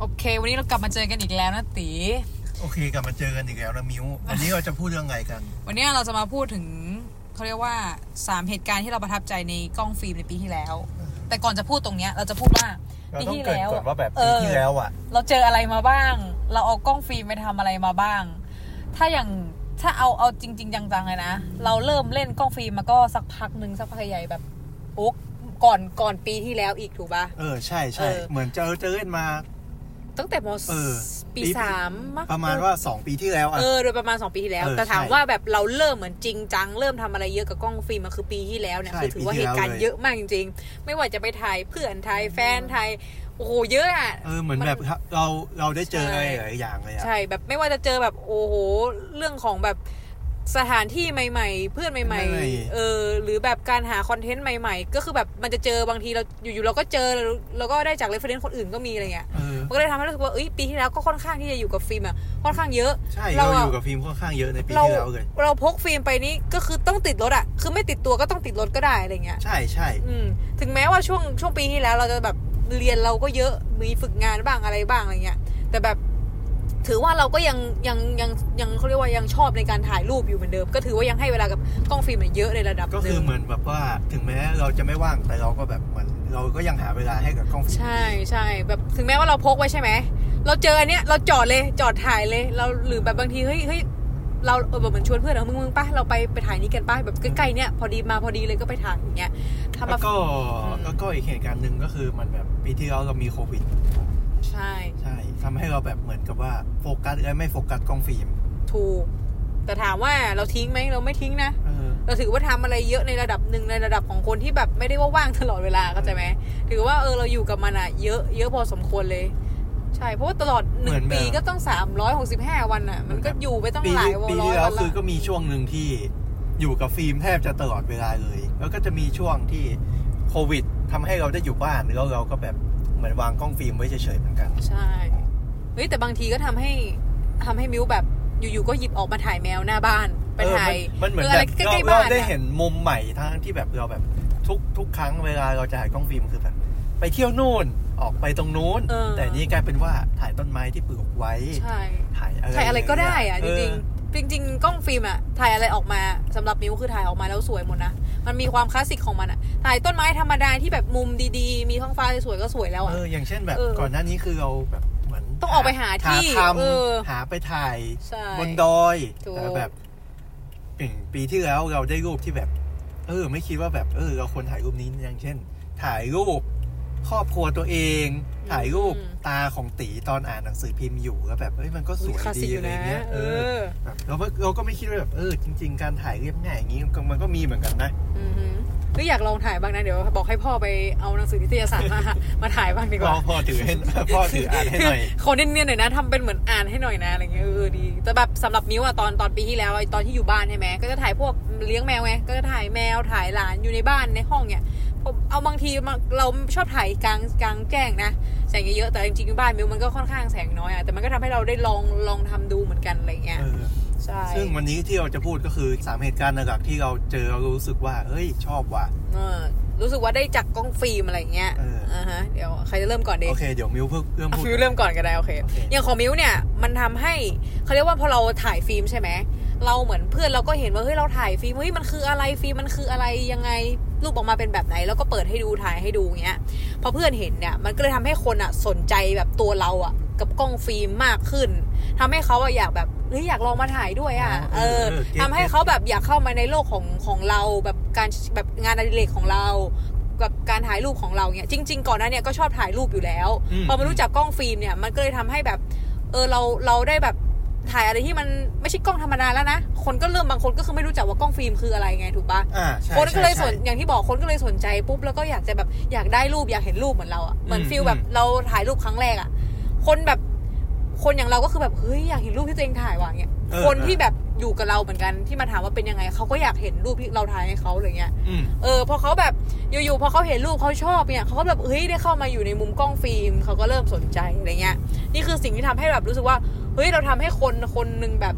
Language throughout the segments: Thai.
โอเค วันนี้เรากลับมาเจอกันอีกแล้วนะตี โอเค กลับมาเจอกันอีกแล้วนะมิววันนี้เราจะพูดเรื่องอะไรกัน วันนี้เราจะมาพูดถึงเขาเรียกว่าสามเหตุการณ์ที่เราประทับใจในกล้องฟิล์มในปีที่แล้ว แต่ก่อนจะพูดตรงเนี้ยเราจะพูดว่าเราปีต้องที่เกริดแล้วก่อนว่าแบบเอปีอที่แล้วอะ เราเจออะไรมาบ้าง เราเอากล้องฟิล์มไปทำอะไรมาบ้าง ถ้าอย่างถ้าเอาเอาจริง ๆ จังๆเลยนะ เราเริ่มเล่นกล้องฟิล์มมาก็สักพักหนึ่งสักพักใหญ่ๆแบบอุ๊กก่อนก่อนปีที่แล้วอีกถูกปะเออใช่ใช่เออเหมือนเจอเจอเล่นมา ตั้งแต่มเออปีปีสามมั้งประมาณว่าสองปีที่แล้วอะเออโดยประมาณ2ปีที่แล้วเออแต่ถามใช่ว่าแบบเราเริ่มเหมือนจริงจังเริ่มทำอะไรเยอะกับกล้องฟิล์มมันคือปีที่แล้วเนี่ยใช่คือถือว่าปีเหที่ตุการแล้วณ์เลยเยอะมากจริงๆ ไม่ว่าจะไปถ่ายเพื่อนถ่ายแฟนถ่ายโอ้โหเยอะอะเออเหมือนมันแบบเราเราได้เจอใช่อะไรหลายอย่างเลยอะใช่แบบไม่ว่าจะเจอแบบโอ้โหเรื่องของแบบ สถานที่ใหม่ ๆ เพื่อนใหม่ๆ เออ หรือแบบการหาคอนเทนต์ใหม่ ๆ ก็คือแบบมันจะเจอบางทีเราอยู่ๆเราก็เจอแล้วก็ได้จาก reference คนอื่นก็มีอะไรเงี้ยเออมันก็เลยทำให้รู้สึกว่าเอ้ยปีที่แล้วก็ค่อนข้างที่จะอยู่กับฟิล์มอะค่อนข้างเยอะใช่เราเราอะอยู่กับฟิล์มค่อนข้างเยอะในปีเราที่แล้วเลยเราพกฟิล์มไปนี่ก็คือต้องติดรถอะคือไม่ติดตัวก็ต้องติดรถก็ได้อะไรเงี้ยใช่ใช่อืมถึงแม้ว่าช่วงช่วงปีที่แล้วเราจะแบบเรียนเราก็เยอะมีฝึกงานบ้างอะไรบ้างอะไรเงี้ยแต่แบบ ถือว่าเราก็ยังยังยังยังเขาเรียกว่ายังชอบในการถ่ายรูปอยู่เหมือนเดิม ก็ถือว่ายังให้เวลากับกล้องฟิล์มเนี่ยเยอะในระดับก็คือหนึ่งเหมือนแบบว่าถึงแม้เราจะไม่ว่างแต่เราก็แบบเหมือนเราก็ยังหาเวลาให้กับกล้องฟิล์มใช่ใช่แบบถึงแม้ว่าเราพกไว้ใช่ไหมเราเจออันเนี้ยเราจอดเลยจอดถ่ายเลยเราหรือแบบบางทีเฮ้ยเฮ้ยเราเออแบบเหมือนชวนเพื่อนเออมึงมึงปะเราไปไปถ่ายนี้กันปะแบบใกล้ๆเนี่ยพอดีมาพอดีเลยก็ไปถ่ายอย่างเงี้ยทำแล้มาวก็อืมแล้วก็อีกเหตุการณ์หนึ่งก็คือมันแบบปีที่แล้วเรามีโควิด ใช่ใช่ทำให้เราแบบเหมือนกับว่าโฟกัสและไม่โฟกัสกล้องฟิล์มถูก แต่ถามว่าเราทิ้งไหมเราไม่ทิ้งนะ เออ เราถือว่าทำอะไรเยอะในระดับหนึ่งในระดับของคนที่แบบไม่ได้ว่าว่างตลอดเวลาเข้าใจไหมถือว่าเออเราอยู่กับมันอะเยอะเยอะพอสมควรเลย ใช่ เพราะว่าตลอดหนึ่งปีก็ต้องสามร้อยหกสิบห้าวันอะมันก็อยู่ไปต้องปีหลายที่วันปีร้อที่ยแล้วัวนละคือก็มีช่วงหนึ่งที่อยู่กับฟิล์มแทบจะตลอดเวลาเลย แล้วก็จะมีช่วงที่โควิดทำให้เราได้อยู่บ้านแล้วเราก็แบบ เหมือนวางกล้องฟิล์มไว้เฉยๆเหมือนกัน ใช่เฮ้ยแต่บางทีก็ทำให้ทำให้มิวแบบอยู่ๆก็หยิบออกมาถ่ายแมวหน้าบ้านไปเออถ่ายมันมันเหมือนเออแบอะไรบใกเราล้ๆเราบ้านได้อะเห็นมุมใหม่ทั้งที่แบบเราแบบทุกทุกครั้งเวลาเราจะถ่ายกล้องฟิล์มคือแบบไปเที่ยวนู่นออกไปตรงนู้นเออแต่นี่กลายเป็นว่าถ่ายต้นไม้ที่ปลูกไว้ใช่ถ่ายอะไรถ่ายอะไรก็ได้อะเจริงๆ จริง ๆ กล้องฟิล์มอะถ่ายอะไรออกมาสำหรับมิวคือถ่ายออกมาแล้วสวยหมดนะ มันมีความคลาสสิกของมันอะถ่ายต้นไม้ธรรมดาที่แบบมุมดีๆ มีท้องฟ้าสวยๆก็สวยแล้วอะเอออย่างเช่นแบบเออก่อนหน้านี้คือเราแบบเหมือนต้องออกไปหาที่ทเออำหาไปถ่ายใช่บนดอยถูกแต่แบบอย่างปีที่แล้วเราได้รูปที่แบบ เออ ไม่คิดว่าแบบเออเราควรถ่ายรูปนี้อย่างเช่น ถ่ายรูป ครอบครัวตัวเองถ่ายรูปตาของตีตอนอ่านหนังสือพิมพ์อยู่แล้วแบบเอ้ยมันก็สวยคลาสดีสิกออะไรยู่นะเงี้ยเอเอออแบบเราก็เราก็ไม่คิดว่าแบบเออจริง ๆ การถ่ายเรียบง่ายอย่างนี้มันก็มีเหมือนกันนะอือหือก็อยากลองถ่ายบ้างนะ เดี๋ยวบอกให้พ่อไปเอาหนังสือนิตยสารมามาถ่ายบ้างดีกพ่อว่าพ่อถือให้พ่อถืออ่านให้หน่อยคนเนียนๆหน่อยนะทำเป็นเหมือนอ่านให้หน่อยนะอะไรเงี้ยเออดีแต่แบบสำหรับมิวอะตอนตอนปีที่แล้วไอตอนที่อยู่บ้านใช่ไหมก็จะถ่ายพวกเลี้ยงแมวไงก็จะถ่ายแมวถ่ายหลานอยู่ในบ้านในห้องเนี่ยผม เอาบางทีมาเราชอบถ่ายกลางกลางแจ้งนะแสงเยอะๆแต่จริงๆบ้านมิวมันก็ค่อนข้างแสงน้อยอะแต่มันก็ทำให้เราได้ลองลองทำดูเหมือนกันอะไรเงี้ยเออใช่ซึ่งวันนี้ที่เราจะพูดก็คือสามเหตุการณ์หลักๆที่เราเจอเรารู้สึกว่าเฮ้ยชอบว่ะเออรู้สึกว่าได้จากกล้องฟิล์มอะไรเงี้ยเอออ่อ่าฮะเดี๋ยวใครจะเริ่มก่อนดีโอเคเดี๋ยวมิวเพิ่งเริ่มอะพูดฟิวเริ่มก่อนก็ได้โอเคโอเคอย่างของมิวเนี่ยมันทำให้เขาเรียกว่าพอเราถ่ายฟิล์มใช่ไหม เราเหมือนเพื่อนเราก็เห็นว่าเฮ้ยเราถ่ายฟิล์มเฮ้ยมันคืออะไรฟิล์มมันคืออะไรยังไงรูปออกมาเป็นแบบไหน แล้วก็เปิดให้ดูถ่ายให้ดูอย่างเงี้ยพอเพื่อนเห็นเนี่ยมันก็เลยทำให้คนอะสนใจแบบตัวเราอะ กับกล้องฟิล์มมากขึ้นทำให้เขาอะอยากแบบเฮ้ยอยากลองมาถ่ายด้วยอะเออทำให้เขาแบบอยากเข้ามาในโลกของของเราแบบการแบบงานอดิเรกของเรากับการถ่ายรูปของเราเนี่ยจริง ๆ ก่อนหน้าเนี่ยก็ชอบถ่ายรูปอยู่แล้ว พอมารู้จักกล้องฟิล์มเนี่ยมันก็เลยทำให้แบบ เออเราเราได้แบบ ถ่ายอะไรที่มันไม่ใช่กล้องธรรมดาแล้วนะ คนก็เริ่มบางคนก็คือไม่รู้จักว่ากล้องฟิล์มคืออะไรไงถูกปะอ่าใช่คนก็เลยสนใช่อย่างที่บอกคนก็เลยสนใจปุ๊บแล้วก็อยากจะแบบอยากได้รูปอยากเห็นรูปเหมือนเราอะเหมือนอืม feel แบบอืมเราถ่ายรูปครั้งแรกอะคนแบบคนอย่างเราก็คือแบบเฮ้ยอยากเห็นรูปที่ตัวเองถ่ายว่ะเงี้ยเออคนที่แบบ อยู่กับเราเหมือนกันที่มาถามว่าเป็นยังไงเขาก็อยากเห็นรูปที่เราถ่ายให้เขาอะไรเงี้ยอืมเออพอเขาแบบอยู่ๆพอเขาเห็นรูปเขาชอบเนี่ยเขาก็แบบเฮ้ยได้เข้ามาอยู่ในมุมกล้องฟิล์มเขาก็เริ่มสนใจอะไรเงี้ย นี่คือสิ่งที่ทำให้แบบรู้สึกว่าเฮ้ยเราทำให้คนคนหนึ่งแบบ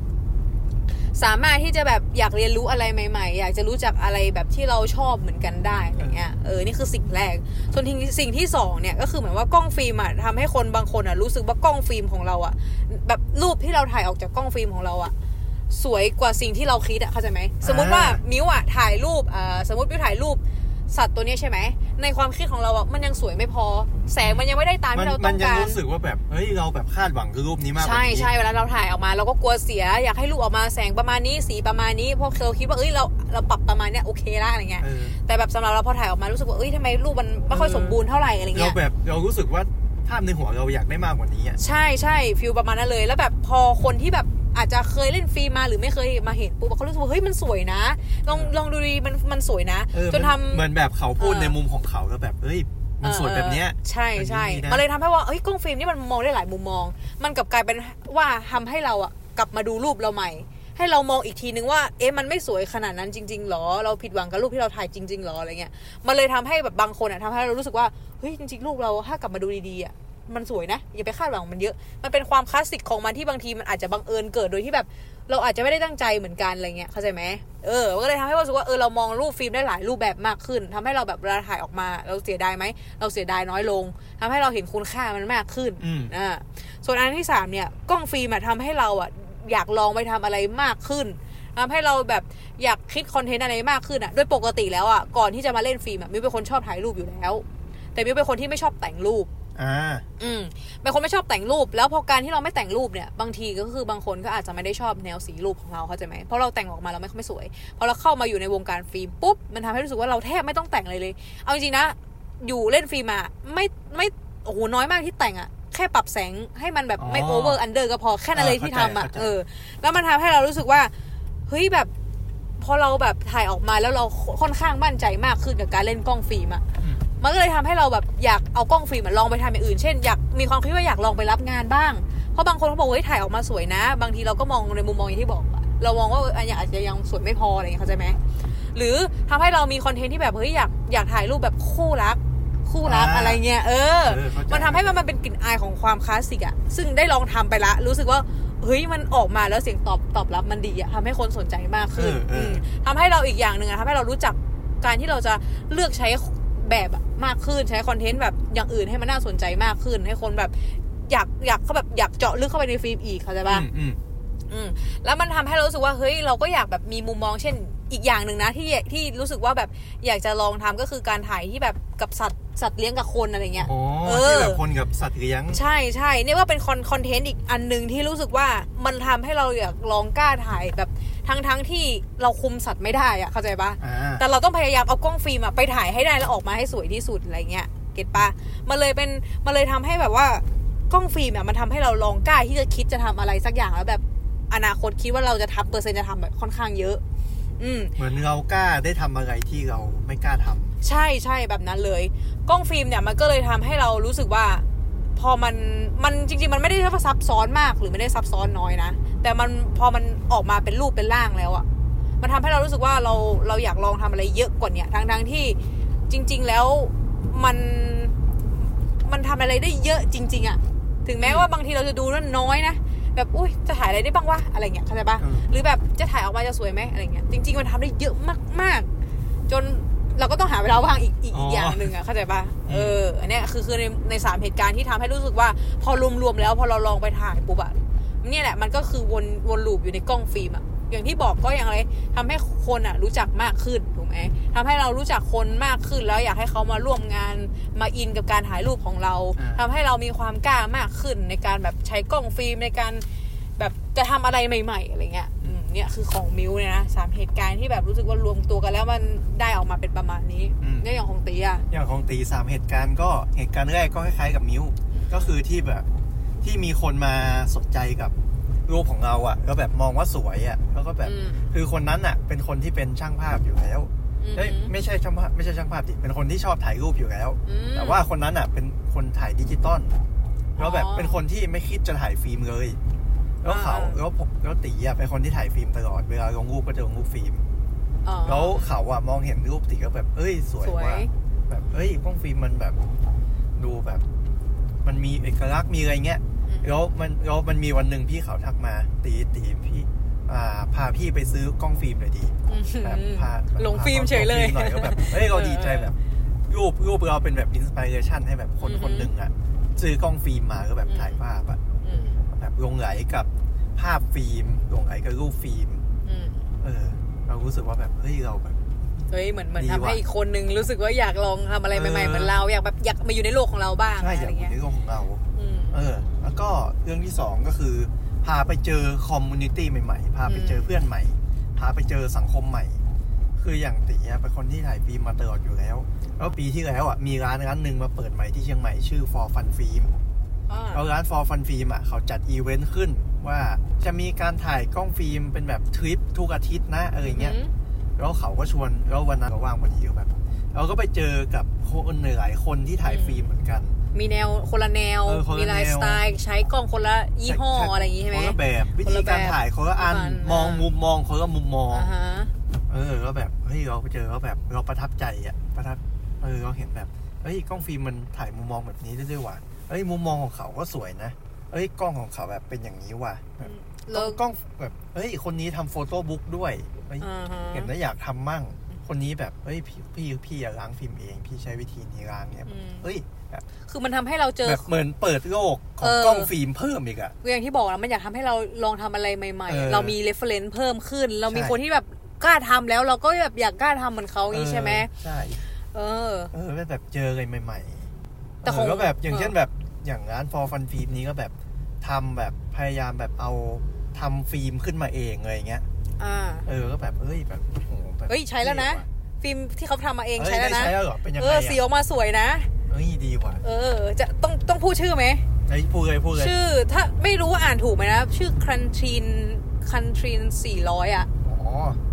สามารถที่จะแบบอยากเรียนรู้อะไรใหม่ ๆ อยากจะรู้จักอะไรแบบที่เราชอบเหมือนกันได้อะไรเงี้ยเออนี่คือสิ่งแรก ส่วนที่สิ่งที่สองเนี่ยก็คือเหมือนว่ากล้องฟิล์มอะทำให้คนบางคนอะรู้สึกว่ากล้องฟิล์มของเราอะแบบรูปที่เราถ่ายออกจากกล้องฟิล์มของเราอะ สวยกว่าสิ่งที่เราคิดอะเข้าใจไหมสมมติว่ามิวอะถ่ายรูปอ่าสมมติมิวถ่ายรูปสัตว์ตัวเนี้ยใช่ไหม ในความคิดของเราอะมันยังสวยไม่พอ แสงมันยังไม่ได้ตามมันที่เรามัต้นองยังการรู้สึกว่าแบบ เฮ้ย เราแบบคาดหวังกับรูปนี้มากกว่าใช่นี้ใช่เวลาเราถ่ายออกมา เราก็กลัวเสีย อยากให้รูปออกมาแสงประมาณนี้สีประมาณนี้เพราะเราคิดว่าเอ้ยเราเราปรับประมาณเนี้ยโอเคละอะไรเงี้ยเออแต่แบบสำหรับเราพอถ่ายออกมารู้สึกว่าเอ้ยทำไมรูปมันไม่ค่อยสมบูรณ์เท่าไหร่อะไรเราเงี้ยแบบเรารู้สึกว่าภาพในหัวเราอยากได้มากกว่านี้อะใช่ใช่ฟิลประมาณนั้นเลย แล้วแบบพอคนที่แบบ อาจจะเคยเล่นฟิล์มมาหรือไม่เคยมาเห็นปุ๊บเขารู้สึกว่าเฮ้ยมันสวยนะ ลองลองดูดีมันมันสวยนะเออจนทำเหมือนแบบเขาพูดเออในมุมของเขาแล้วแบบเฮ้ยมันสวยแบบเนี้ยออใช่ใช่แบบนี้ดีนะมันเลยทำให้ว่าเฮ้ยกล้องฟิล์มนี่มันมองได้หลายมุมมอง มันกลับกลายเป็นว่าทำให้เราอะกลับมาดูรูปเราใหม่ ให้เรามองอีกทีนึงว่า เอ๊ะมันไม่สวยขนาดนั้นจริงๆหรอ เราผิดหวังกับรูปที่เราถ่ายจริงๆหรออะไรเงี้ยมันเลยทำให้แบบบางคนอะทำให้เรารู้สึกว่าเฮ้ยจริงๆรูปเราถ้ากลับมาดูดีๆอะ มันสวยนะ อย่าไปคาดหวังมันเยอะ มันเป็นความคลาสสิกของมันที่บางทีมันอาจจะบังเอิญเกิดโดยที่แบบ เราอาจจะไม่ได้ตั้งใจเหมือนกันอะไรเงี้ยเข้าใจไหมเออมันก็เลยทำให้รู้สึกว่าเออเรามองรูปฟิล์มได้หลายรูปแบบมากขึ้นทำให้เราแบบเวลาถ่ายออกมา เราเสียดายไหมเราเสียดายน้อยลงทำให้เราเห็นคุณค่ามันมากขึ้นอืมอ่าส่วนอันที่สามเนี่ยกล้องฟิล์มอะทำให้เราอะอยากลองไปทำอะไรมากขึ้นทำให้เราแบบอยากคิดคอนเทนต์อะไรมากขึ้นอะโดยปกติแล้วอะก่อนที่จะมาเล่นฟิล์มอะมิวเป็นคนชอบถ่ายรูปอยู่แล้ว แต่มิวเป็นคนที่ไม่ชอบแต่งรูป อ่าอืมเป็นคนไม่ชอบแต่งรูป แล้วพอการที่เราไม่แต่งรูปเนี่ย บางทีก็คือบางคนก็อาจจะไม่ได้ชอบแนวสีรูปของเราเข้าใจไหมเพราะเราแต่งออกมาเราไม่ไม่สวยพอเราเข้ามาอยู่ในวงการฟิล์มปุ๊บมันทำให้รู้สึกว่าเราแทบไม่ต้องแต่งเลยเลย เอาจริงๆนะ อยู่เล่นฟิล์มอะไม่ไม่โอ้โหน้อยมากที่แต่งอะแค่ปรับแสงให้มันแบบไม่อ๋อ over under ก็พอแค่นั้นเลยเออที่ทำอะเข้าใจเออ แล้วมันทำให้เรารู้สึกว่าเฮ้ยแบบพอเราแบบถ่ายออกมาแล้วเราค่อนข้างมั่นใจมากขึ้นกับการเล่นกล้องฟิล์มอะอื มมันก็เลยทำให้เราแบบอยากเอากล้องฟิล์มอะลองไปทำอย่างอื่น เช่นอยากมีความคิดว่าอยากลองไปรับงานบ้าง เพราะบางคนเขาบอกว่าเฮ้ยถ่ายออกมาสวยนะ บางทีเราก็มองในมุมมองอย่างที่บอกอะเรามองว่าเอออันอย่างอาจจะยังสวยไม่พออะไรอย่างเงี้ยเข้าใจไหมหรือทำให้เรามี content ที่แบบเฮ้ยอยากอยากถ่ายรูปแบบคู่รัก คู่รักอ่าอะไรเงี้ยเออเออเข้าใจมันทำให้มันมันเป็นกลิ่นอายของความคลาสสิกอะซึ่งได้ลองทำไปละ รู้สึกว่าเฮ้ยมันออกมาแล้วเสียงตอบตอบรับมันดีอะทำให้คนสนใจมากขึ้นเออเอออืมทำให้เราอีกอย่างหนึ่งอะทำให้เรารู้จักการที่เราจะเลือกใช้ แบบอะมากขึ้นใช้ content แบบอย่างอื่นให้มันน่าสนใจมากขึ้น ให้คนแบบอยากอยากเขาแบบอยากเจาะลึกเข้าไปในฟิล์มอีกเข้าใจปะอืมอืมอืมแล้วมันทำให้เรารู้สึกว่าเฮ้ยเราก็อยากแบบมีมุมมองเช่นอีกอย่างหนึ่งนะที่ที่รู้สึกว่าแบบอยากจะลองทำก็คือการถ่ายที่แบบกับสัตว์สัตว์เลี้ยงกับคนอะไรเงี้ยอ๋อเออที่แบบคนกับสัตว์เลี้ยง ใช่ใช่เนี่ยว่าเป็นคอน content อีกอันหนึ่งที่รู้สึกว่ามันทำให้เราอยากลองกล้าถ่ายแบบ ทั้งทั้งที่เราคุมสัตว์ไม่ได้อะเข้าใจปะอ่าแต่เราต้องพยายามเอากล้องฟิล์มอะไปถ่ายให้ได้แล้วออกมาให้สวยที่สุดอะไรเงี้ย get ปะมันเลยเป็นมันเลยทำให้แบบว่ากล้องฟิล์มอะมันทำให้เราลองกล้าที่จะคิดจะทำอะไรสักอย่างแล้วแบบอนาคตคิดว่าเราจะทำเปอร์เซ็นต์จะทำแบบค่อนข้างเยอะ อืมเหมือนเรากล้าได้ทำอะไรที่เราไม่กล้าทำใช่ใช่แบบนั้นเลย กล้องฟิล์มเนี่ยมันก็เลยทำให้เรารู้สึกว่า พอมันมันจริง ๆ มันไม่ได้ซับซ้อนมากหรือไม่ได้ซับซ้อนน้อยนะ แต่มันพอมันออกมาเป็นรูปเป็นร่างแล้วอะมันทำให้เรารู้สึกว่าเราเราอยากลองทำอะไรเยอะกว่าเนี้ยทั้งทั้งๆที่จริง ๆ แล้วมันมันทำอะไรได้เยอะจริง ๆอะถึงแม้ว่าบางทีเราจะดูนั้นน้อยนะแบบอุ้ยจะถ่ายอะไรได้บ้างวะอะไรเงี้ยเข้าใจปะเออหรือแบบจะถ่ายออกมาจะสวยไหมอะไรเงี้ยจริง ๆ มันทำได้เยอะมาก ๆ จน เราก็ต้องหาเวลาว่างอีกอีกอ๋ออีกอย่างหนึ่งอะเข้าใจปะอืมเอออันเนี้ยคือคือในในสามเหตุการณ์ที่ทำให้รู้สึกว่า พอรวมๆแล้วพอเราลองไปถ่ายปุ๊บอะเนี่ยแหละมันก็คือวนวนลูปอยู่ในกล้องฟิล์มอะอย่างที่บอกก็อย่างไรทำให้คนอะรู้จักมากขึ้นถูกไหมทำให้เรารู้จักคนมากขึ้นแล้วอยากให้เขามาร่วมงานมาอินกับการถ่ายรูปของเราอ่า ทำให้เรามีความกล้ามากขึ้นในการแบบใช้กล้องฟิล์มในการแบบจะทำอะไรใหม่ ๆอะไรเงี้ยอืม เนี่ยคือของมิวเนี่ยนะสามเหตุการณ์ที่แบบรู้สึกว่ารวมตัวกันแล้วมันได้ออกมาเป็นประมาณนี้อืมเนี่ยอย่างของตีอะอย่างของตีสามเหตุการณ์ก็เหตุการณ์แรกก็คล้ายๆกับมิวก็คือที่แบบที่มีคนมาสนใจกับรูปของเราอะ่ะ ก็แบบมองว่าสวยอะ่ะแล้วก็แบบอืมคือคนนั้นอะ เป็นคนที่เป็นช่างภาพอยู่แล้วอืมเอ้ยไม่ใช่ช่างภาพไม่ใช่ช่างภาพดิเป็นคนที่ชอบถ่ายรูปอยู่แล้วอืมแต่ว่าคนนั้นอะ เป็นคนถ่ายดิจิตอลแล้วแบบอ๋อเป็นคนที่ไม่คิดจะถ่ายฟิล์มเลย แล้วเขาอ่าแล้วผมแล้วตีอะเป็นคนที่ถ่ายฟิล์มตลอดเวลาลงรูปก็จะลงรูปฟิล์มอ๋อแล้วเขาอะมองเห็นรูปตีก็แบบ เอ้ยสวยสวยว่ะแบบเอ้ยกล้องฟิล์มมันแบบดูแบบ มันมีเอกลักษณ์มีอะไรเงี้ยอืมแล้วมันแล้วมันมีวันหนึ่งพี่เขาทักมา ตีตีพี่เออ่า พาพี่ไปซื้อกล้องฟิล์มหน่อยดีอืมแบบพาแบบลงฟิล์มเฉยเลยพาขาหน่อยก็แบบเฮ้ยเราดีใจแบบ รูปรูปเราเป็นแบบ inspiration ให้แบบคนอือฮึคนหนึ่งอะซื้อกล้องฟิล์มมาก็แบบถ่ายภาพอะอืม แบบหลงใหลกับภาพฟิล์มหลงใหลกับรูปฟิล์มอืมเออ เรารู้สึกว่าแบบเฮ้ยเราแบบเฮ้ยเหมือนเหมือนดีทำให้ว่ะอีกคนนึงรู้สึกว่าอยากลองทำอะไรใหม่เอๆอเหมือนเราอยากแบบอยากมาอยู่ในโลกของเราบ้างใช่ออะไรยากอยู่เงี้ยในโลกของเราอืมเออ แล้วก็เรื่องที่สองก็คือ พาไปเจอ community ใหม่ๆ พาไปเจอเพื่อนใหม่ พาไปเจอสังคมใหม่ คืออย่างตีอะเป็นคนที่ถ่ายฟิล์มมาตลอดอยู่แล้ว แล้วปีที่แล้วอะมีร้านร้านหนึ่งมาเปิดใหม่ที่เชียงใหม่ชื่อ For Fun Film อ่าแล้วร้าน For Fun Film อะเขาจัดอีเวนต์ขึ้นว่าจะมีการถ่ายกล้องฟิล์มเป็นแบบทริปทุกอาทิตย์นะอะไรเงี้ยอืมแล้วเขาก็ชวนแล้ววันนั้นเราว่างพอดีก็แบบเราก็ไปเจอกับคนหลายคนที่ถ่ายฟิล์มเหมือนกัน มีแนวคนละแนวเออคนละมีไลฟ์แนวสไตล์ใช้กล้องคนละยี่ห้ออะไรอย่างงี้ใช่ไหมคนละแบบวิคนธีละแบบการถ่ายคนละอันคนละอันมองอ่ามุมุมมองคนละมุมมองอ่าฮะเออก็แบบเฮ้ยเราไปเจอแล้วแบบเราประทับใจอะประทับเออเราเห็นแบบเฮ้ยกล้องฟิล์มมันถ่ายมุมมองแบบนี้ได้ด้วยว่ะ เฮ้ยมุมมองของเขาก็สวยนะเฮ้ยกล้องของเขาแบบเป็นอย่างนี้ว่ะแบบแล้วกล้องแบบเฮ้ยคนนี้ทำโฟโต้บุ๊กด้วยเฮ้ยอ่าฮะเห็นแล้วอยากทำมั่ง คนนี้แบบเฮ้ยพี่พี่พี่อยากล้างฟิล์มเอง พี่ใช้วิธีนี้ล้างเนี่ยอืมเฮ้ยแบบคือมันทำให้เราเจอแบบเหมือนเปิดโลกขอเองอกล้องฟิล์มเพิ่มอีกอะอย่างที่บอกนะมันอยากทำให้เราลองทำอะไรใหม่เออๆเรามี reference เพิ่มขึ้น เรามีใช่คนที่แบบกล้าทำแล้วเราก็แบบอยากกล้าทำเหมือนเขาอย่างนี้ใช่ไหมเออใช่ เออ เออแบบเจออะไรใหม่ ๆ แต่ของเออก็แบบอย่างเออเช่นแบบ อย่างร้าน for fun film นี้ก็แบบทำแบบพยายามแบบเอาทำฟิล์มขึ้นมาเองอะไรเงี้ยอ่าเออก็แบบเฮ้ยแบบโอ้โหแบบเฮ้ยใช้แล้วนะ ฟิล์มที่เขาทำมาเองเฮ้ยใช้แล้วได้นะใช้แล้วเหรอเป็นยังเอไงอสีออะอกมาสวยนะเฮ้ยดีว่ะเออ จะต้องต้องพูดชื่อไหมเฮ้ยพูดเลยพูดเลยชื่อถ้าไม่รู้ว่าอ่านถูกไหมนะ ชื่อคันทรีนคันทรีนสี่ร้อยอะอ๋อ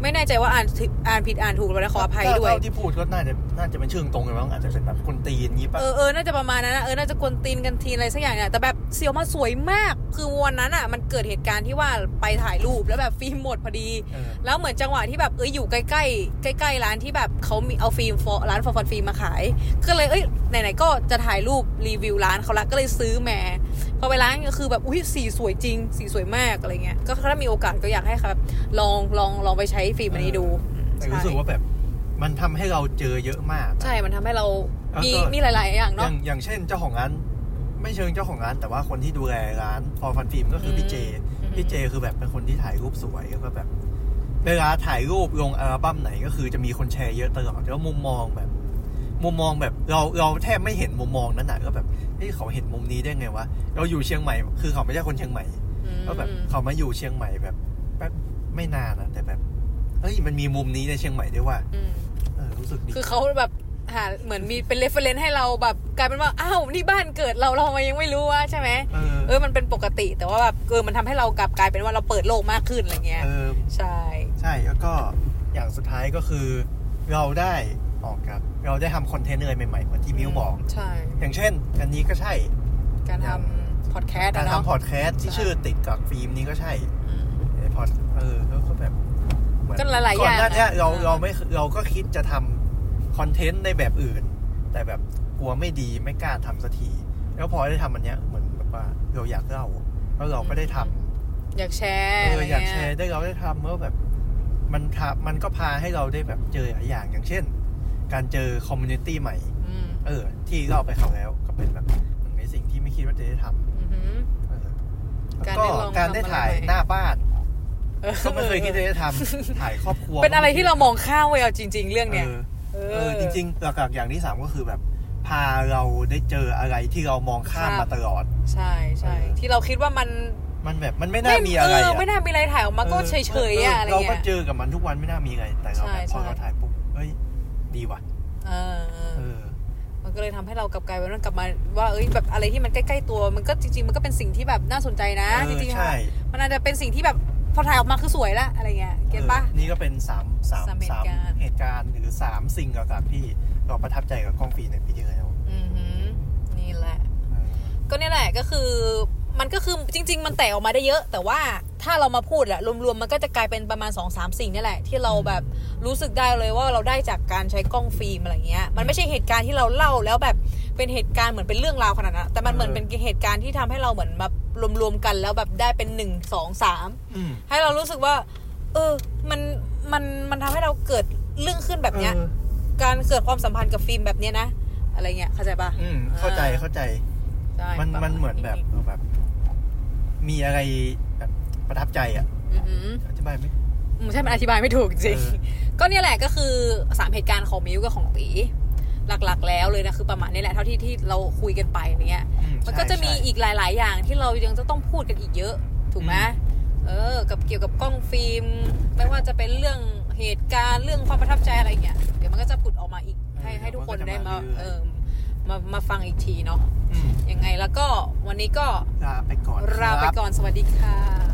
ไม่แน่ใจว่าอ่านผิดอ่านผิดอ่านถูกแล้วนะขออภัยด้วยเท่าที่พูดก็น่าจะน่าจะเป็นเชิงตรงกันบ้างอาจจะเป็นแบบคนตีนงี้ป่ะเออเออน่าจะประมาณนั้นนะเออน่าจะกวนตีนกันทีอะไรสักอย่างเนี่ยแต่แบบสีออกมาสวยมาก คือวันนั้นอะ มันเกิดเหตุการณ์ที่ว่าไปถ่ายรูปแล้วแบบฟิล์มหมดพอดีเออแล้วเหมือนจังหวะที่แบบเอ้ยอยู่ใกล้ๆใกล้ๆร้านที่แบบเขามีเอาฟิล์ม for ร้านฟอร์ฟอนฟิล์มมาขาย ก็เลยเอ้ยไหนๆก็จะถ่ายรูปรีวิวร้านเขาละก็เลยซื้อมาพอไปร้านก็คือแบบอุ้ยสีสวยจริงสีสวยมากอะไรเงี้ยก็ถ้ามีโอกาสก็อยากให้ครับลองลองลองไปใช้ฟิล์มอันนี้ดูแต่ใช่รู้สึกว่าแบบมันทำให้เราเจอเยอะมาก ใช่ มันทำให้เราแล้วมีก็มีหลาย ๆ อย่างอเนาะย่างอย่างเช่นเจ้าของร้าน ไม่เชิงเจ้าของร้าน แต่ว่าคนที่ดูแลร้านฟอร์ฟันฟิล์มก็คือพี่เจอืมพี่เจคือแบบเป็นคนที่ถ่ายรูปสวยแล้วก็แบบเวลาถ่ายรูปลงอัลบั้มไหนก็คือจะมีคนแชร์เยอะตลอดแล้วมุมมองแบบ มุมมองแบบเราเราแทบไม่เห็นมุมมองนั้นน่ะก็แบบเฮ้ยเขาเห็นมุมนี้ได้ไงวะ เราอยู่เชียงใหม่ คือเขาไม่ใช่คนเชียงใหม่อืมก็แบบเขามาอยู่เชียงใหม่แบบแป๊บ ไม่นานนะแต่แบบเฮ้ยมันมีมุมนี้ในเชียงใหม่ด้วยว่ะอืมเออรู้สึกดีคือเขาแบบหาเหมือนมีเป็น reference ให้เราแบบกลายเป็นว่าอ้าวนี่บ้านเกิดเราเราทำไมยังไม่รู้ว่าใช่ไหมเออเออมันเป็นปกติ แต่ว่าแบบเออมันทำให้เรากลับกลายเป็นว่าเราเปิดโลกมากขึ้นอะไรเงี้ยเออใช่ ใช่แล้วก็อย่างสุดท้ายก็คือ เราได้ออกกับ เราได้ทำ content อะไรใหม่ๆเหมือนที่มิวบอกใช่ อย่างเช่น อันนี้ก็ใช่ การทำพอดแคสต์การอะเนาะทำพอดแคสต์ที่ใช่ชื่อติดกับฟิล์มนี้ก็ใช่อืมไอพอด เออก็แบบเหมือนก็หลายๆอย่างก่อนหน้าเนี้ยอะเราเออเราไม่เราก็คิดจะทำคอนเทนต์ในแบบอื่น แต่แบบกลัวไม่ดีไม่กล้าทำสักที แล้วพอได้ทำอันเนี้ยเหมือนแบบว่าเราอยากเล่าแล้วเราก็ได้ทำอยากแชเอร์ออยากแชร์ได้เราได้ทำเมื่อแบบมันทำมันก็พาให้เราได้แบบเจอหลายอย่างอย่างเช่น การเจอคอมมูนิตี้ใหม่อืมเออ ที่เราไปเขาแล้วก็เป็นแบบหนึ่งในสิ่งที่ไม่คิดว่าจะได้ทอือหือำเออแล้วการก็ได้ลองการได้ทำอะไรถ่ายใหม่หน้าบ้านเออ ก็ไม่เคยคิดจะได้ทำถ่ายครอบครัว เป็นอะไรที่เรามองข้ามไว้เอาจริง ๆ เรื่องเนี้ยเออเอเออจริง ๆ หลักๆอย่างที่สามก็คือแบบ พาเราได้เจออะไรที่เรามองข้ามมาตลอด ใช่ใช่เออที่เราคิดว่ามันมันแบบมันไม่น่ามีอะไรเอออะไม่น่ามีอะไรถ่ายออกมาก็เฉยๆอะอะไรเราก็เงี้ยเจอกับมันทุกวันไม่น่ามีอะไรแต่เราแบบใช่พอใช่เราถ่ายปุ๊บเฮ้ยดีว่ะเออเออเออมันก็เลยทำให้เรากลับกลายเป็นว่ากลับมาว่าเอ้ยแบบอะไรที่มันใกล้ๆตัว มันก็จริง ๆ มันก็เป็นสิ่งที่แบบน่าสนใจนะเอจอริงๆใช่ค่ะมันอาจจะเป็นสิ่งที่แบบ พอถ่ายออกมาคือสวยละอะไรเงี้ยเก็ตปะออนี่ก็เป็นสามสามสามเหตุสามการณ์ เหตุการณ์หรือสามสิ่งกับที่เราประทับใจกับกล้องฟิล์มในปีที่แล้วอือหือนี่แหละ เออก็เนี่ยแหละก็คือมันก็คือจริง ๆ มันแตกออกมาได้เยอะ แต่ว่าถ้าเรามาพูดอะรวมๆมันก็จะกลายเป็นประมาณ2อสามสิ่งนี่แหละ ที่เราแบบรู้สึกได้เลยว่าเราได้จากการใช้กล้องฟิล์มอะไรเงี้ยมันไม่ใช่เหตุการณ์ที่เราเล่าแล้วแบบเป็นเหตุการณ์เหมือนเป็นเรื่องราวขนาดนั้นแต่มันเหมือนเป็นเหตุการณ์ที่ทำให้เราเหมือนมา รวมๆกันแล้วแบบได้เป็นหนึ่งสองสามอืมให้เรารู้สึกว่า เออ มันมันมันทำให้เราเกิดเรื่องขึ้นแบบเนี้ยออการเกิดความสัมพันธ์กับฟิล์มแบบเนี้ยนะอะไรเงี้ยเข้าใจปะอืมเข้าใจเข้าใจใช่มันประาณมันเหมือนแบบเออแบบ มีอะไรแบบประทับใจอะอือหืออธิบายไหมอืมใช่มันอธิบายไม่ถูกจริงเออก็เนี่ยแหละก็คือสามเหตุการณ์ของมิวกับของตี หลักๆ แล้วเลยนะคือประมาณนี้แหละเท่าที่ที่เราคุยกันไปอะไรเงี้ยอืมันก็จะมีใช่อีกหลาย ๆ อย่างที่เรายังจะต้องพูดกันอีกเยอะ ถูกไหมอืมเออ กับเกี่ยวกับกล้องฟิล์ม ไม่ว่าจะเป็นเรื่องเหตุการณ์เรื่องความประทับใจอะไรอย่างเงี้ยเดี๋ยวมันก็จะผุดออกมาอีกให้ให้ทุกคนได้มาเออมามาฟังอีกทีเนาะอืมยังไงแล้วก็วันนี้ก็ลาไปก่อนลาไปครับก่อนสวัสดีค่ะ